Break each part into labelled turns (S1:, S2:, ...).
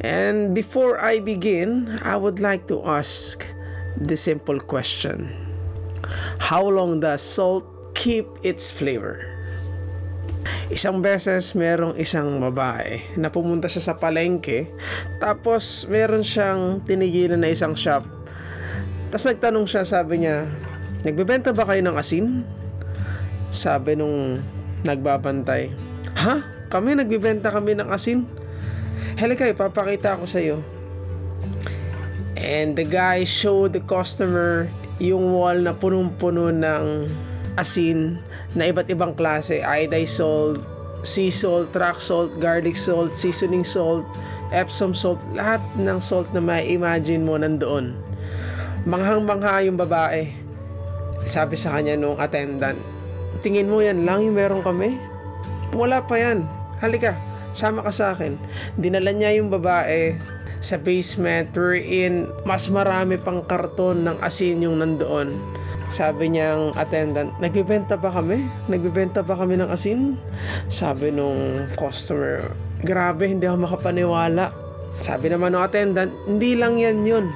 S1: And before I begin, I would like to ask the simple question. How long does salt keep its flavor? Isang beses merong isang babae na pumunta siya sa palengke tapos meron siyang tinigilan na isang shop. Tapos nagtanong siya, sabi niya, nagbebenta ba kayo ng asin? Sabi nung nagbabantay, Ha? Kami nagbibenta kami ng asin? Halika, ipapakita ko sa iyo. And the guy showed the customer yung wall na punong-puno ng asin na iba't ibang klase. Iodized salt, sea salt, rock salt, garlic salt, seasoning salt, Epsom salt, lahat ng salt na may imagine mo nandoon. Manghang-mangha yung babae. Sabi sa kanya nung attendant, tingin mo yan lang yung meron kami? Wala pa yan. Halika, sama ka sa akin. Dinala niya yung babae sa basement wherein mas marami pang karton ng asin yung nandoon. Sabi niyang attendant, nagbibenta pa kami? Nagbibenta pa kami ng asin? Sabi nung customer, grabe, hindi ako makapaniwala. Sabi naman ng attendant, hindi lang yan yun.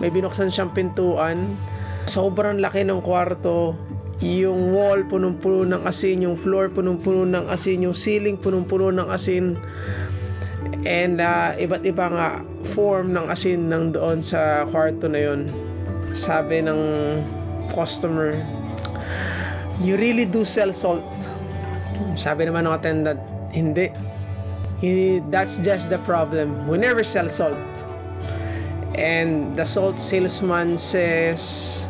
S1: May binuksan siyang pintuan. Sobrang laki ng kwarto. Yung wall punong-puno ng asin, yung floor punong-puno ng asin, yung ceiling punong-puno ng asin. And uh, iba't iba nga form ng asin nang doon sa kwarto na yun. Sabi ng customer, You really do sell salt. Sabi naman ng attendant, Hindi. That's just the problem. We never sell salt. And the salt salesman says,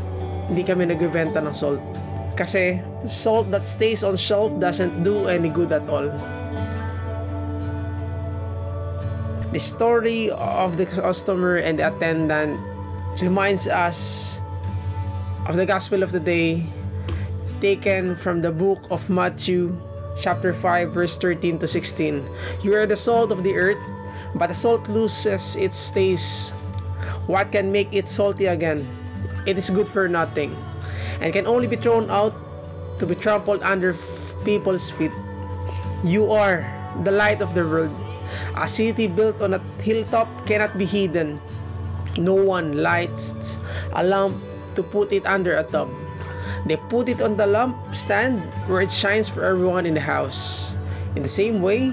S1: hindi kami nagbebenta ng salt. Kasi salt that stays on shelf doesn't do any good at all. The story of the customer and the attendant reminds us of the gospel of the day taken from the book of Matthew chapter 5 verse 13 to 16. You are the salt of the earth, but the salt loses its taste. What can make it salty again? It is good for nothing and can only be thrown out to be trampled under people's feet. You are the light of the world. A city built on a hilltop cannot be hidden. No one lights a lamp to put it under a tub. They put it on the lamp stand where it shines for everyone in the house. In the same way,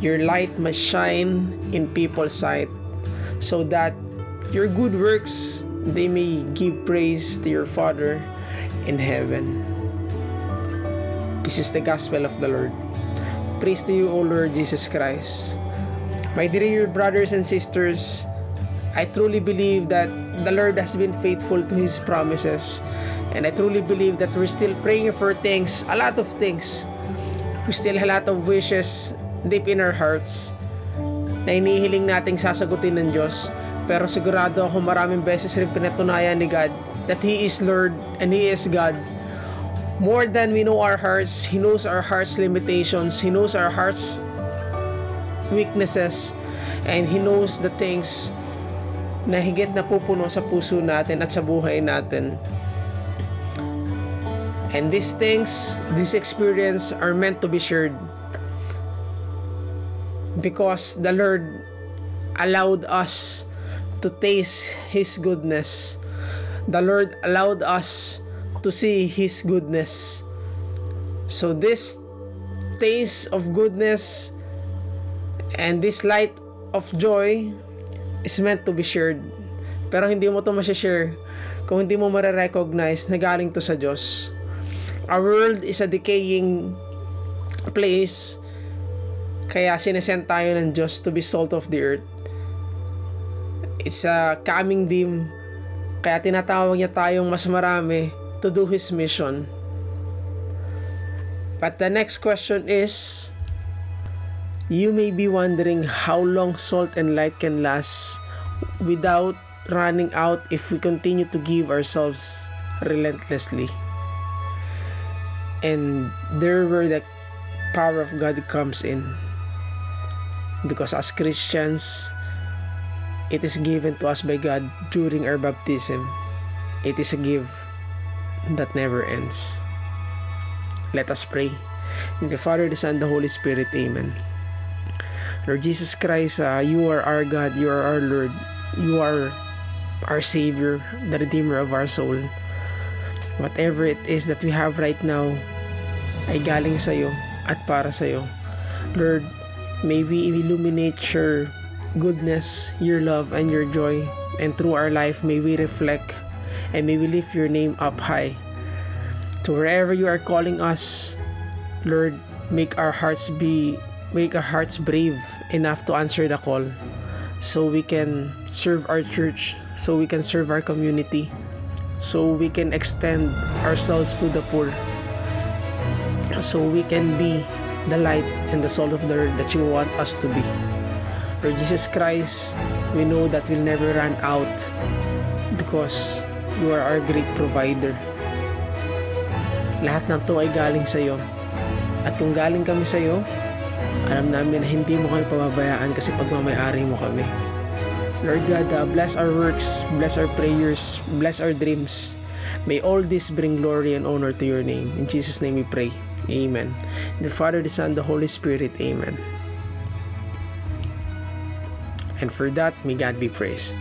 S1: your light must shine in people's sight so that your good works they may give praise to your Father in heaven. This is the gospel of the Lord. Praise to you, O Lord Jesus Christ. My dear brothers and sisters, I truly believe that the Lord has been faithful to His promises. And I truly believe that we're still praying for things, a lot of things. We still have a lot of wishes deep in our hearts na inihiling nating sasagutin ng Diyos. Pero sigurado ako maraming beses rin pinatunayan ni God that He is Lord and He is God. More than we know our hearts, He knows our heart's limitations, He knows our heart's weaknesses, and He knows the things na higit na pupuno sa puso natin at sa buhay natin. And these things, this experience are meant to be shared because the Lord allowed us to taste His goodness. The Lord allowed us to see His goodness. So, this taste of goodness and this light of joy is meant to be shared. Pero hindi mo to share kung hindi mo marirecognize na galing to sa Diyos. Our world is a decaying place kaya sinesend tayo ng Diyos to be salt of the earth. It's a coming dim. Kaya tinatawag niya tayong mas marami to do His mission. But the next question is, You may be wondering how long salt and light can last without running out if we continue to give ourselves relentlessly. And there where the power of God comes in. Because as Christians, it is given to us by God during our baptism. It is a gift that never ends. Let us pray. In the Father, the Son, the Holy Spirit. Amen. Lord Jesus Christ, uh, you are our God, you are our Lord, you are our Savior, the Redeemer of our soul. Whatever it is that we have right now ay galing sa iyo at para sa iyo. Lord, may we illuminate your goodness, your love, and your joy. And through our life, may we reflect and may we lift your name up high. To wherever you are calling us, Lord, make our hearts be make our hearts brave enough to answer the call so we can serve our church, so we can serve our community, so we can extend ourselves to the poor, so we can be the light and the salt of the earth that you want us to be. Lord Jesus Christ, we know that we'll never run out because you are our great provider. Lahat ng to ay galing sa iyo. At kung galing kami sa iyo, alam namin na hindi mo kami pababayaan kasi pagmamayari mo kami. Lord God, uh, bless our works, bless our prayers, bless our dreams. May all this bring glory and honor to your name. In Jesus' name we pray. Amen. In the Father, the Son, the Holy Spirit. Amen. And for that, may God be praised.